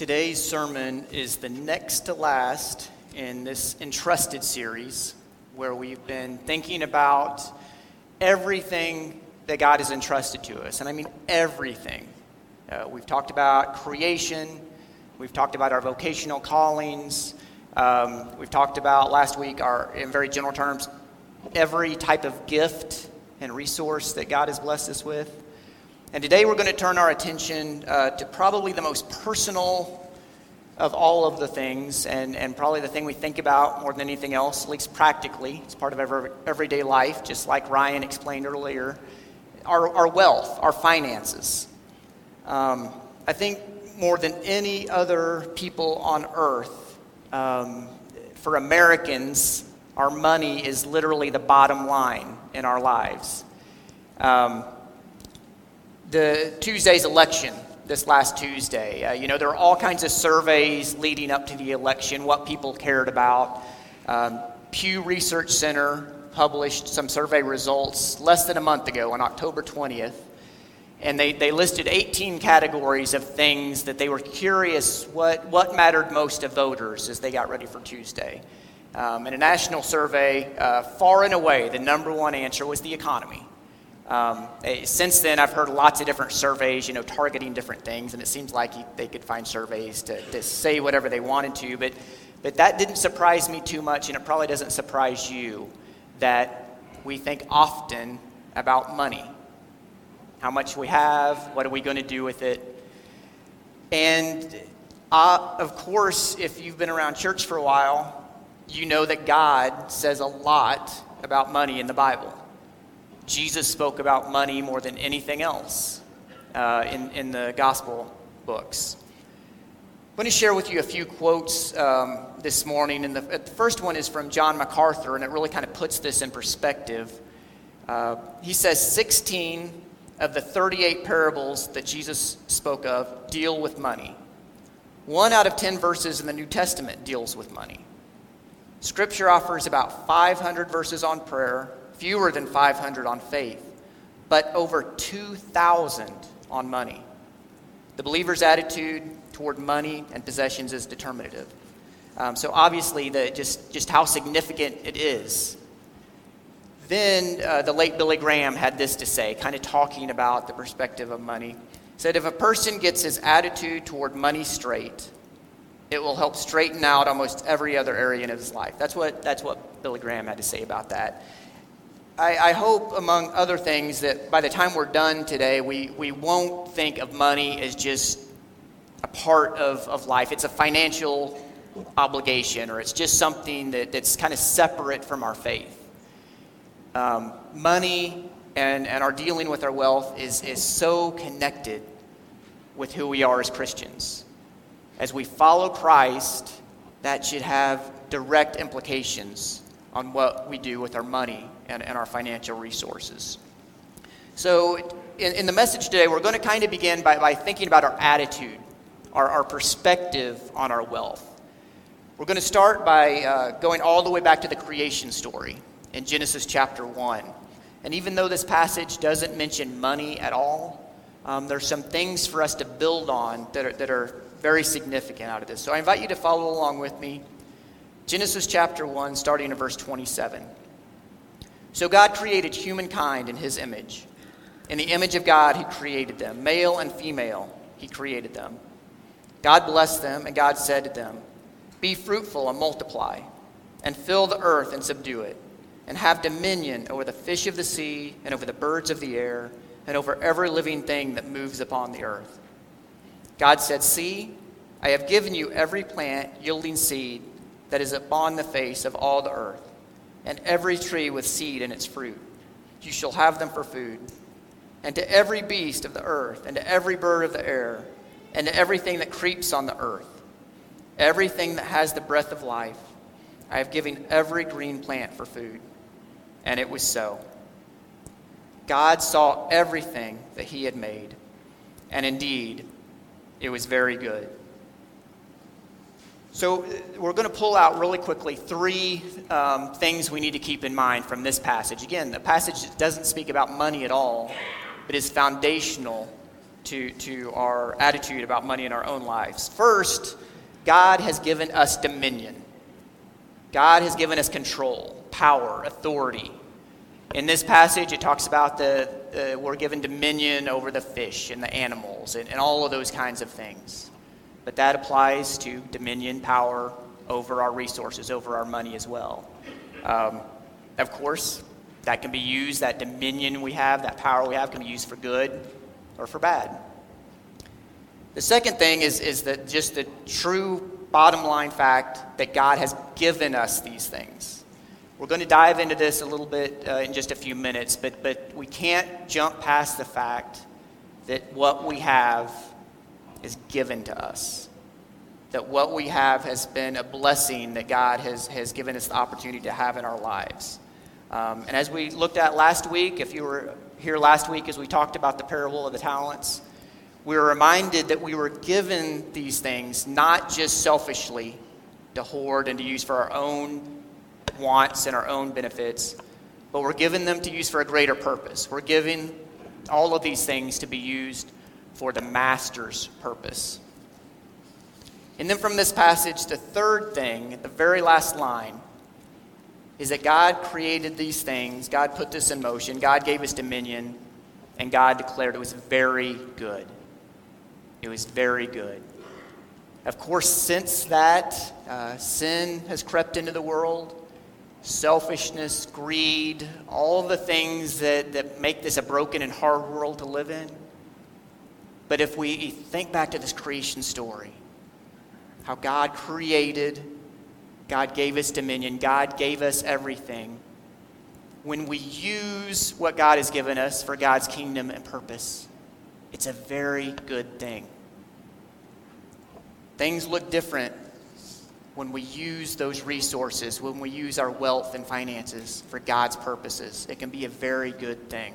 Today's sermon is the next to last in this Entrusted series, where we've been thinking about everything that God has entrusted to us. And I mean everything. Uh, we've talked about creation, we've talked about our vocational callings, um, we've talked about last week, our, in very general terms, every type of gift and resource that God has blessed us with. And today we're going to turn our attention uh, to probably the most personal of all of the things, and, and probably the thing we think about more than anything else, at least practically. It's part of every, everyday life, just like Ryan explained earlier. Our, our wealth, our finances. Um, I think more than any other people on earth, um, for Americans, our money is literally the bottom line in our lives. Um, the Tuesday's election this last Tuesday. Uh, you know, there are all kinds of surveys leading up to the election, what people cared about. Um, Pew Research Center published some survey results less than a month ago on October 20th. And they, they listed 18 categories of things that they were curious what, what mattered most to voters as they got ready for Tuesday. Um, in a national survey, uh, far and away, the number one answer was the economy. Um, eh, since then, I've heard lots of different surveys, you know, targeting different things, and it seems like they could find surveys to, to say whatever they wanted to. But, but that didn't surprise me too much, and it probably doesn't surprise you that we think often about money how much we have, what are we going to do with it. And uh, of course, if you've been around church for a while, you know that God says a lot about money in the Bible. Jesus spoke about money more than anything else uh, in, in the gospel books. I'm going to share with you a few quotes um, this morning. And the, the, first one is from John MacArthur, and it really kind of puts this in perspective. Uh, he says 16 of the 38 parables that Jesus spoke of deal with money. One out of 10 verses in the New Testament deals with money. Scripture offers about 500 verses on prayer, fewer than 500 on faith, but over 2,000 on money. The believer's attitude toward money and possessions is determinative. Um, so obviously, the, just, just how significant it is. Then uh, the late Billy Graham had this to say, kind of talking about the perspective of money. Said if a person gets his attitude toward money straight, it will help straighten out almost every other area in his life. That's what, that's what Billy Graham had to say about that. I, I, hope, among other things, that by the time we're done today, we, we won't think of money as just a part of, of life. It's a financial obligation, or it's just something that, that's kind of separate from our faith. Um, money and, and our dealing with our wealth is, is so connected with who we are as Christians. As we follow Christ, that should have direct implications on what we do with our money and, and our financial resources. So, in, in the message today, we're going to kind of begin by, by thinking about our attitude, our, our perspective on our wealth. We're going to start by uh, going all the way back to the creation story in Genesis chapter 1. And even though this passage doesn't mention money at all, um, there's some things for us to build on that are, that are very significant out of this. So I invite you to follow along with me. Genesis chapter 1, starting in verse 27. So God created humankind in his image. In the image of God, he created them. Male and female, he created them. God blessed them, and God said to them, Be fruitful and multiply, and fill the earth and subdue it, and have dominion over the fish of the sea, and over the birds of the air, and over every living thing that moves upon the earth. God said, See, I have given you every plant yielding seed that is upon the face of all the earth and every tree with seed in its fruit. You shall have them for food. And to every beast of the earth, and to every bird of the air, and to everything that creeps on the earth, everything that has the breath of life, I have given every green plant for food. And it was so. God saw everything that he had made, and indeed, it was very good. So, we're going to pull out really quickly three um, things we need to keep in mind from this passage. Again, the passage doesn't speak about money at all, but is foundational to, to our attitude about money in our own lives. First, God has given us dominion. God has given us control, power, authority. In this passage, it talks about the, the we're given dominion over the fish and the animals and, and all of those kinds of things. But that applies to dominion, power over our resources, over our money as well. Um, of course, that can be used, that dominion we have, that power we have, can be used for good or for bad. The second thing is, is that just the true bottom line fact that God has given us these things. We're going to dive into this a little bit uh, in just a few minutes, but, but we can't jump past the fact that what we have is given to us. That what we have has been a blessing that God has, has given us the opportunity to have in our lives. Um, and as we looked at last week, if you were here last week as we talked about the parable of the talents, we were reminded that we were given these things not just selfishly to hoard and to use for our own wants and our own benefits, but we're given them to use for a greater purpose. We're given all of these things to be used for the master's purpose. And then from this passage, the third thing, the very last line, is that God created these things, God put this in motion, God gave us dominion, and God declared it was very good. It was very good. Of course, since that, uh, sin has crept into the world selfishness, greed, all the things that, that make this a broken and hard world to live in. But if we think back to this creation story, how God created God gave us dominion. God gave us everything. When we use what God has given us for God's kingdom and purpose, it's a very good thing. Things look different when we use those resources, when we use our wealth and finances for God's purposes. It can be a very good thing.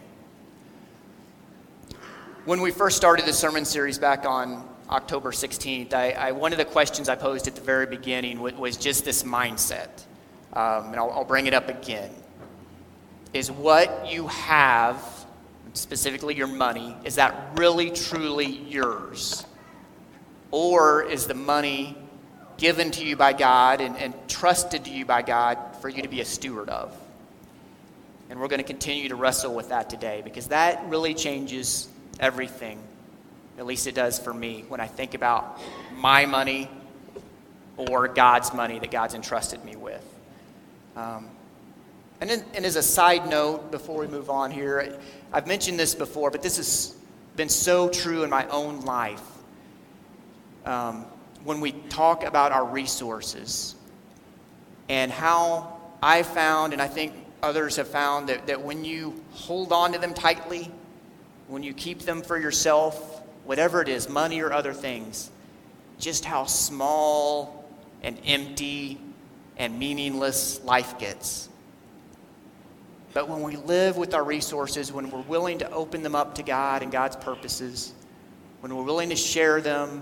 When we first started the sermon series back on October 16th, I, I, one of the questions I posed at the very beginning was, was just this mindset. Um, and I'll, I'll bring it up again. Is what you have, specifically your money, is that really truly yours? Or is the money given to you by God and, and trusted to you by God for you to be a steward of? And we're going to continue to wrestle with that today because that really changes everything at least it does for me when I think about my money or God's money that God's entrusted me with. Um, and, then, and as a side note, before we move on here, I've mentioned this before, but this has been so true in my own life. Um, when we talk about our resources and how I found, and I think others have found, that, that when you hold on to them tightly, when you keep them for yourself, whatever it is, money or other things, just how small and empty and meaningless life gets. But when we live with our resources, when we're willing to open them up to God and God's purposes, when we're willing to share them,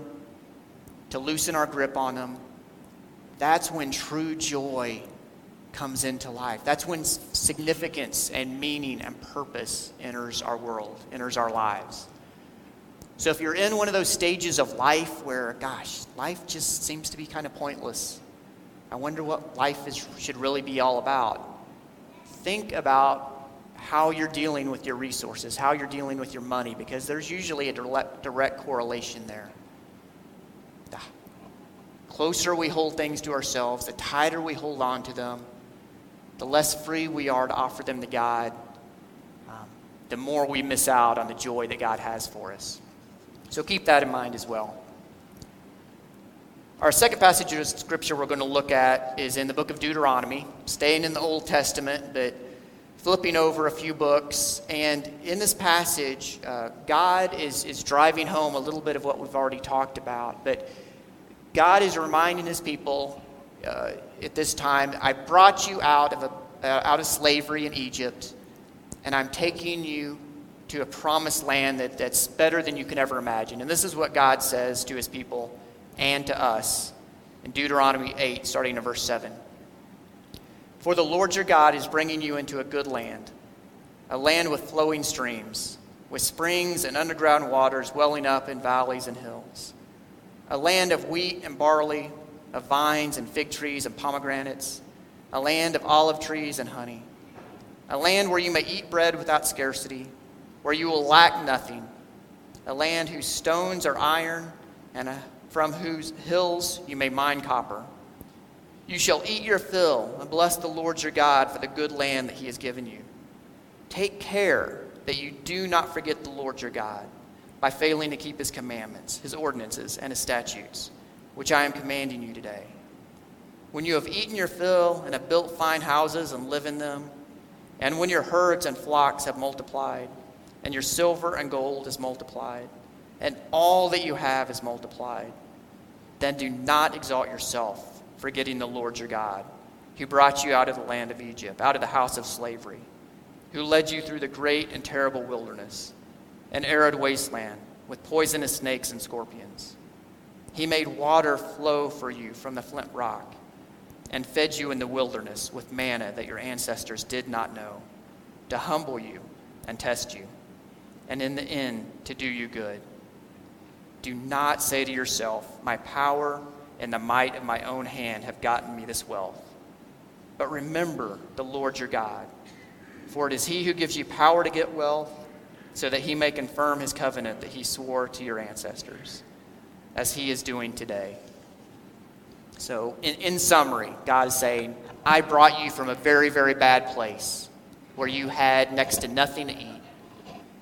to loosen our grip on them, that's when true joy comes into life. That's when significance and meaning and purpose enters our world, enters our lives. So if you're in one of those stages of life where, gosh, life just seems to be kind of pointless, I wonder what life is, should really be all about. Think about how you're dealing with your resources, how you're dealing with your money, because there's usually a direct, direct correlation there. The closer we hold things to ourselves, the tighter we hold on to them, the less free we are to offer them to God, um, the more we miss out on the joy that God has for us. So keep that in mind as well. Our second passage of scripture we're going to look at is in the book of Deuteronomy, staying in the Old Testament, but flipping over a few books. And in this passage, uh, God is, is driving home a little bit of what we've already talked about. But God is reminding his people uh, at this time I brought you out of, a, uh, out of slavery in Egypt, and I'm taking you to a promised land that, that's better than you can ever imagine. And this is what God says to his people and to us in Deuteronomy 8, starting in verse 7. For the Lord your God is bringing you into a good land, a land with flowing streams, with springs and underground waters welling up in valleys and hills. A land of wheat and barley, of vines and fig trees and pomegranates, a land of olive trees and honey. A land where you may eat bread without scarcity, where you will lack nothing. A land whose stones are iron, and uh, from whose hills you may mine copper. You shall eat your fill and bless the Lord your God for the good land that he has given you. Take care that you do not forget the Lord your God by failing to keep his commandments, his ordinances, and his statutes, which I am commanding you today. When you have eaten your fill and have built fine houses and live in them, and when your herds and flocks have multiplied, and your silver and gold is multiplied, and all that you have is multiplied, then do not exalt yourself, forgetting the Lord your God, who brought you out of the land of Egypt, out of the house of slavery who led you through the great and terrible wilderness, an arid wasteland with poisonous snakes and scorpions. He made water flow for you from the flint rock and fed you in the wilderness with manna that your ancestors did not know, to humble you and test you, and in the end to do you good. Do not say to yourself, My power and the might of my own hand have gotten me this wealth. But remember the Lord your God for it is he who gives you power to get wealth, so that he may confirm his covenant that he swore to your ancestors, as he is doing today. So, in, in summary, God is saying, I brought you from a very, very bad place where you had next to nothing to eat.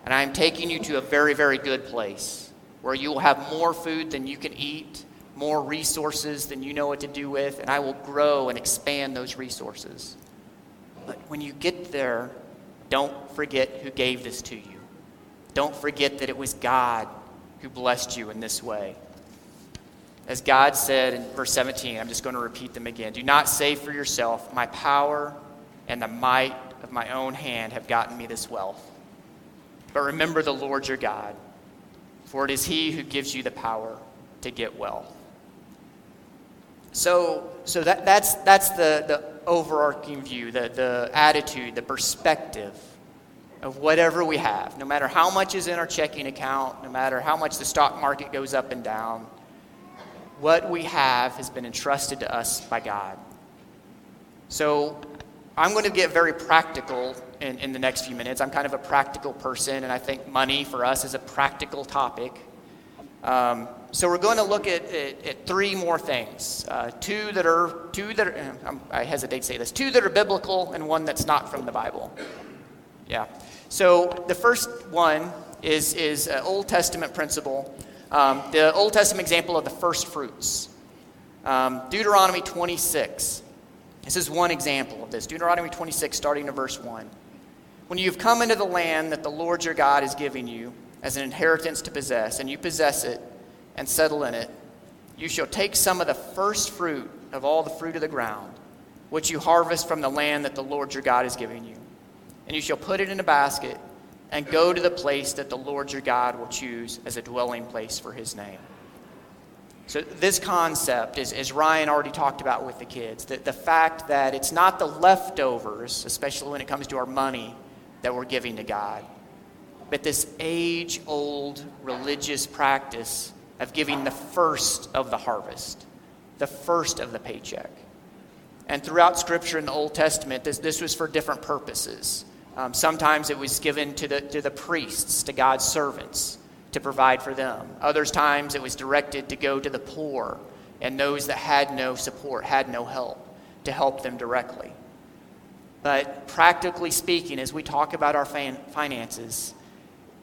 And I am taking you to a very, very good place where you will have more food than you can eat, more resources than you know what to do with, and I will grow and expand those resources. But when you get there, don't forget who gave this to you. Don't forget that it was God who blessed you in this way. As God said in verse 17, I'm just going to repeat them again. Do not say for yourself, My power and the might of my own hand have gotten me this wealth. But remember the Lord your God, for it is He who gives you the power to get wealth. So, so that, that's, that's the, the overarching view, the, the attitude, the perspective of whatever we have, no matter how much is in our checking account, no matter how much the stock market goes up and down, what we have has been entrusted to us by God. So I'm going to get very practical in, in the next few minutes. I'm kind of a practical person, and I think money for us is a practical topic. Um, so we're going to look at, at, at three more things. Uh, two that are two that are, um, I hesitate to say this. Two that are biblical and one that's not from the Bible. Yeah. So the first one is is an Old Testament principle. Um, the Old Testament example of the first fruits. Um, Deuteronomy 26. This is one example of this. Deuteronomy 26, starting in verse 1. When you've come into the land that the Lord your God is giving you as an inheritance to possess, and you possess it, and settle in it. You shall take some of the first fruit of all the fruit of the ground, which you harvest from the land that the Lord your God is giving you. And you shall put it in a basket and go to the place that the Lord your God will choose as a dwelling place for his name. So, this concept is, as Ryan already talked about with the kids, that the fact that it's not the leftovers, especially when it comes to our money, that we're giving to God, but this age old religious practice of giving the first of the harvest, the first of the paycheck. And throughout Scripture in the Old Testament, this, this was for different purposes. Um, sometimes it was given to the, to the priests, to God's servants, to provide for them. Other times it was directed to go to the poor and those that had no support, had no help, to help them directly. But practically speaking, as we talk about our fin- finances,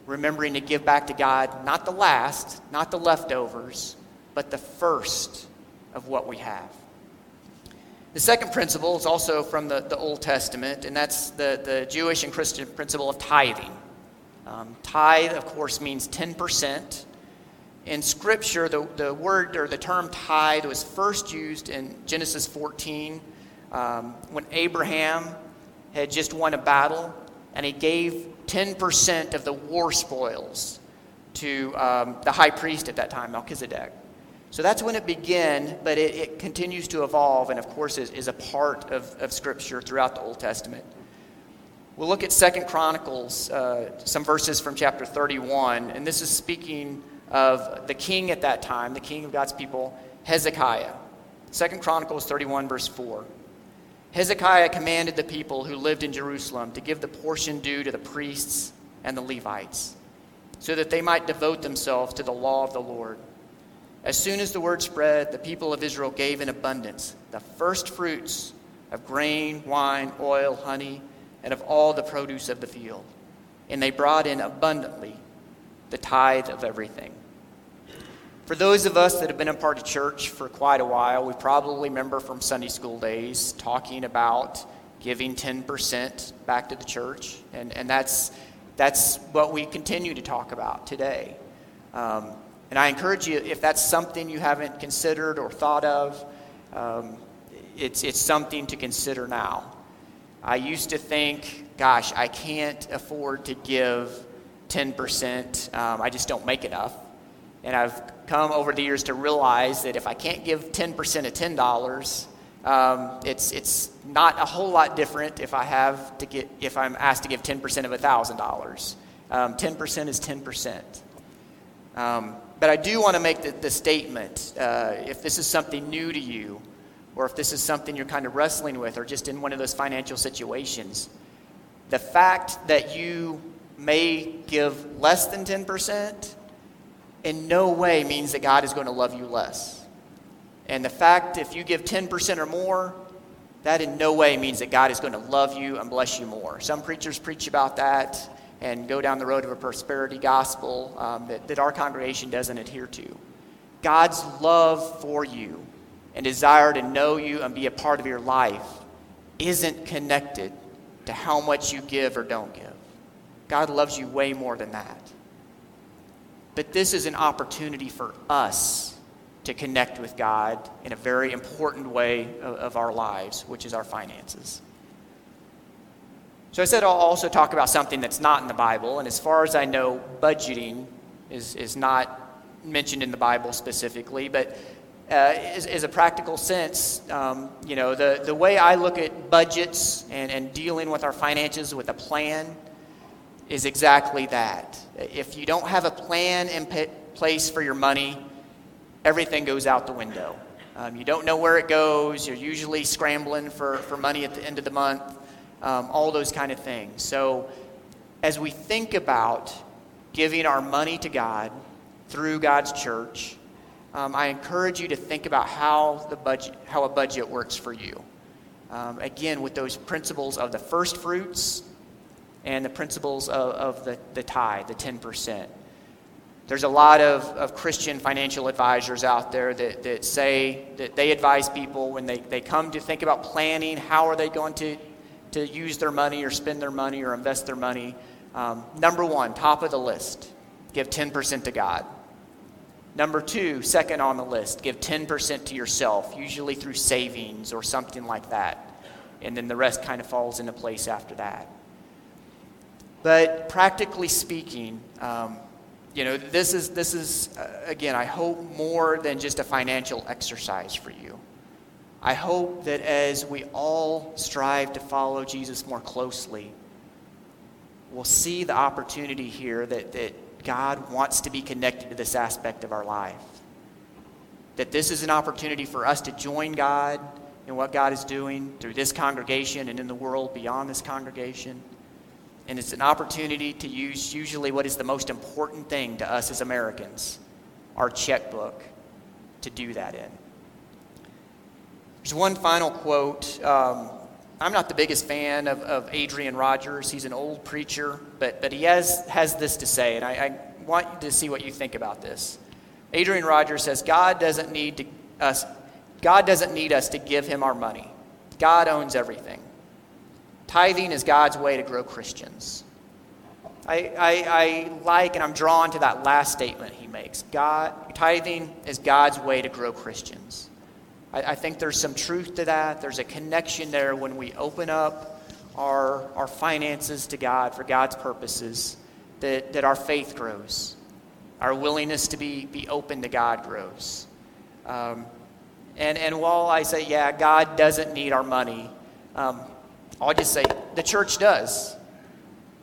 remembering to give back to God not the last, not the leftovers, but the first of what we have. The second principle is also from the, the Old Testament, and that's the, the Jewish and Christian principle of tithing. Um, tithe, of course, means 10%. In Scripture, the, the word or the term tithe was first used in Genesis 14 um, when Abraham had just won a battle and he gave 10% of the war spoils to um, the high priest at that time, Melchizedek. So that's when it began, but it, it continues to evolve and, of course, is, is a part of, of Scripture throughout the Old Testament. We'll look at Second Chronicles, uh, some verses from chapter 31, and this is speaking of the king at that time, the king of God's people, Hezekiah. Second Chronicles 31, verse 4. Hezekiah commanded the people who lived in Jerusalem to give the portion due to the priests and the Levites, so that they might devote themselves to the law of the Lord. As soon as the word spread, the people of Israel gave in abundance the first fruits of grain, wine, oil, honey, and of all the produce of the field. And they brought in abundantly the tithe of everything. For those of us that have been a part of church for quite a while, we probably remember from Sunday school days talking about giving 10% back to the church. And, and that's, that's what we continue to talk about today. Um, and I encourage you, if that's something you haven't considered or thought of, um, it's, it's something to consider now. I used to think, gosh, I can't afford to give 10%. Um, I just don't make enough. And I've come over the years to realize that if I can't give 10% of $10, um, it's, it's not a whole lot different if I have to get, if I'm asked to give 10% of $1,000. Um, 10% is 10%. But I do want to make the, the statement uh, if this is something new to you, or if this is something you're kind of wrestling with, or just in one of those financial situations, the fact that you may give less than 10% in no way means that God is going to love you less. And the fact if you give 10% or more, that in no way means that God is going to love you and bless you more. Some preachers preach about that and go down the road of a prosperity gospel um, that, that our congregation doesn't adhere to. God's love for you and desire to know you and be a part of your life isn't connected to how much you give or don't give. God loves you way more than that. But this is an opportunity for us to connect with God in a very important way of, of our lives, which is our finances. So I said I'll also talk about something that's not in the Bible, and as far as I know, budgeting is, is not mentioned in the Bible specifically, but uh, is, is, a practical sense, um, you know, the, the way I look at budgets and, and dealing with our finances with a plan is exactly that. If you don't have a plan in place for your money, everything goes out the window. Um, you don't know where it goes. You're usually scrambling for, for money at the end of the month, um, all those kind of things. So, as we think about giving our money to God through God's church, um, I encourage you to think about how, the budget, how a budget works for you. Um, again, with those principles of the first fruits and the principles of, of the, the tithe, the 10%. There's a lot of, of Christian financial advisors out there that, that say that they advise people when they, they come to think about planning, how are they going to, to use their money or spend their money or invest their money. Um, number one, top of the list, give 10% to God. Number two, second on the list, give 10% to yourself, usually through savings or something like that. And then the rest kind of falls into place after that. But practically speaking, um, you know, this is, this is uh, again, I hope more than just a financial exercise for you. I hope that as we all strive to follow Jesus more closely, we'll see the opportunity here that, that God wants to be connected to this aspect of our life. That this is an opportunity for us to join God in what God is doing through this congregation and in the world beyond this congregation. And it's an opportunity to use usually what is the most important thing to us as Americans our checkbook to do that in. One final quote. Um, I'm not the biggest fan of, of Adrian Rogers. He's an old preacher, but, but he has, has this to say, and I, I want you to see what you think about this. Adrian Rogers says, God doesn't need to, us, God doesn't need us to give him our money. God owns everything. Tithing is God's way to grow Christians. I, I, I, like and I'm drawn to that last statement he makes. God, tithing is God's way to grow Christians. I, I think there's some truth to that. There's a connection there when we open up our, our finances to God for God's purposes, that, that our faith grows. Our willingness to be, be open to God grows. Um, and, and while I say, yeah, God doesn't need our money, um, I'll just say the church does.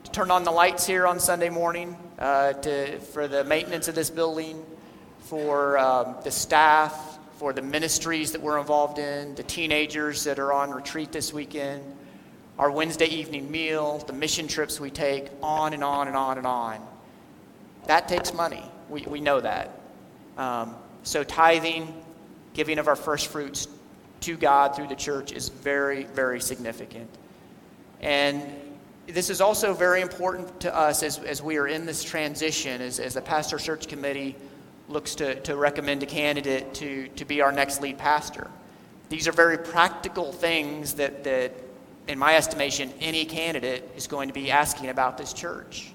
To turn on the lights here on Sunday morning uh, to, for the maintenance of this building, for um, the staff, for the ministries that we're involved in, the teenagers that are on retreat this weekend, our Wednesday evening meal, the mission trips we take, on and on and on and on. That takes money. We, we know that. Um, so, tithing, giving of our first fruits to God through the church is very, very significant. And this is also very important to us as, as we are in this transition, as, as the pastor search committee looks to, to recommend a candidate to, to be our next lead pastor. These are very practical things that, that, in my estimation, any candidate is going to be asking about this church.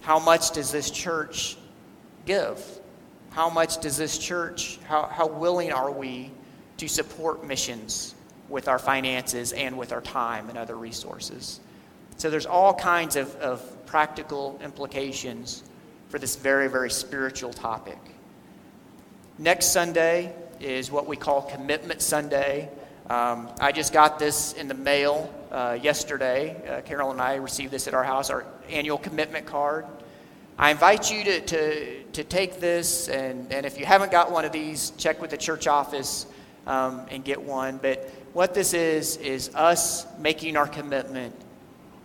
How much does this church give? How much does this church, how, how willing are we to support missions with our finances and with our time and other resources? So there's all kinds of, of practical implications for this very, very spiritual topic. Next Sunday is what we call Commitment Sunday. Um, I just got this in the mail uh, yesterday. Uh, Carol and I received this at our house, our annual commitment card. I invite you to, to, to take this, and, and if you haven't got one of these, check with the church office um, and get one. But what this is, is us making our commitment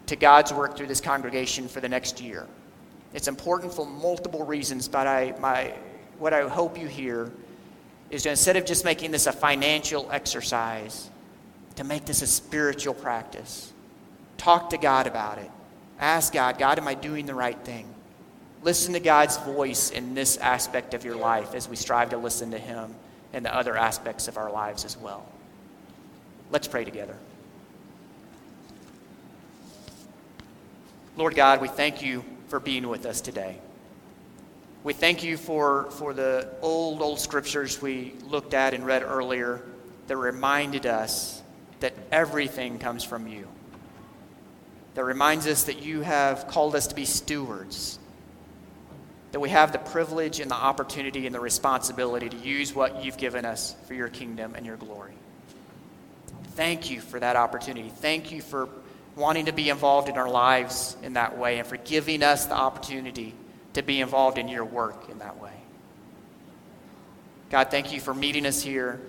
to God's work through this congregation for the next year. It's important for multiple reasons, but I, my, what I hope you hear is to, instead of just making this a financial exercise, to make this a spiritual practice. Talk to God about it. Ask God, God, am I doing the right thing? Listen to God's voice in this aspect of your life as we strive to listen to Him in the other aspects of our lives as well. Let's pray together. Lord God, we thank you for being with us today. We thank you for, for the old, old scriptures we looked at and read earlier that reminded us that everything comes from you. That reminds us that you have called us to be stewards. That we have the privilege and the opportunity and the responsibility to use what you've given us for your kingdom and your glory. Thank you for that opportunity. Thank you for wanting to be involved in our lives in that way and for giving us the opportunity to be involved in your work in that way. God, thank you for meeting us here.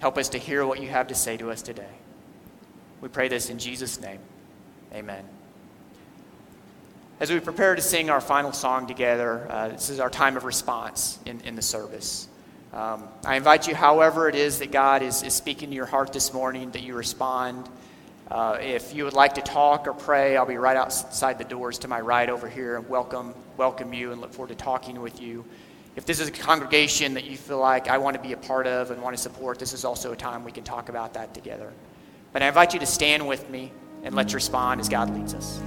Help us to hear what you have to say to us today. We pray this in Jesus' name. Amen. As we prepare to sing our final song together, uh, this is our time of response in, in the service. Um, I invite you, however, it is that God is, is speaking to your heart this morning, that you respond. Uh, if you would like to talk or pray, I'll be right outside the doors to my right over here and welcome, welcome you and look forward to talking with you. If this is a congregation that you feel like I want to be a part of and want to support, this is also a time we can talk about that together. But I invite you to stand with me and let's respond as God leads us.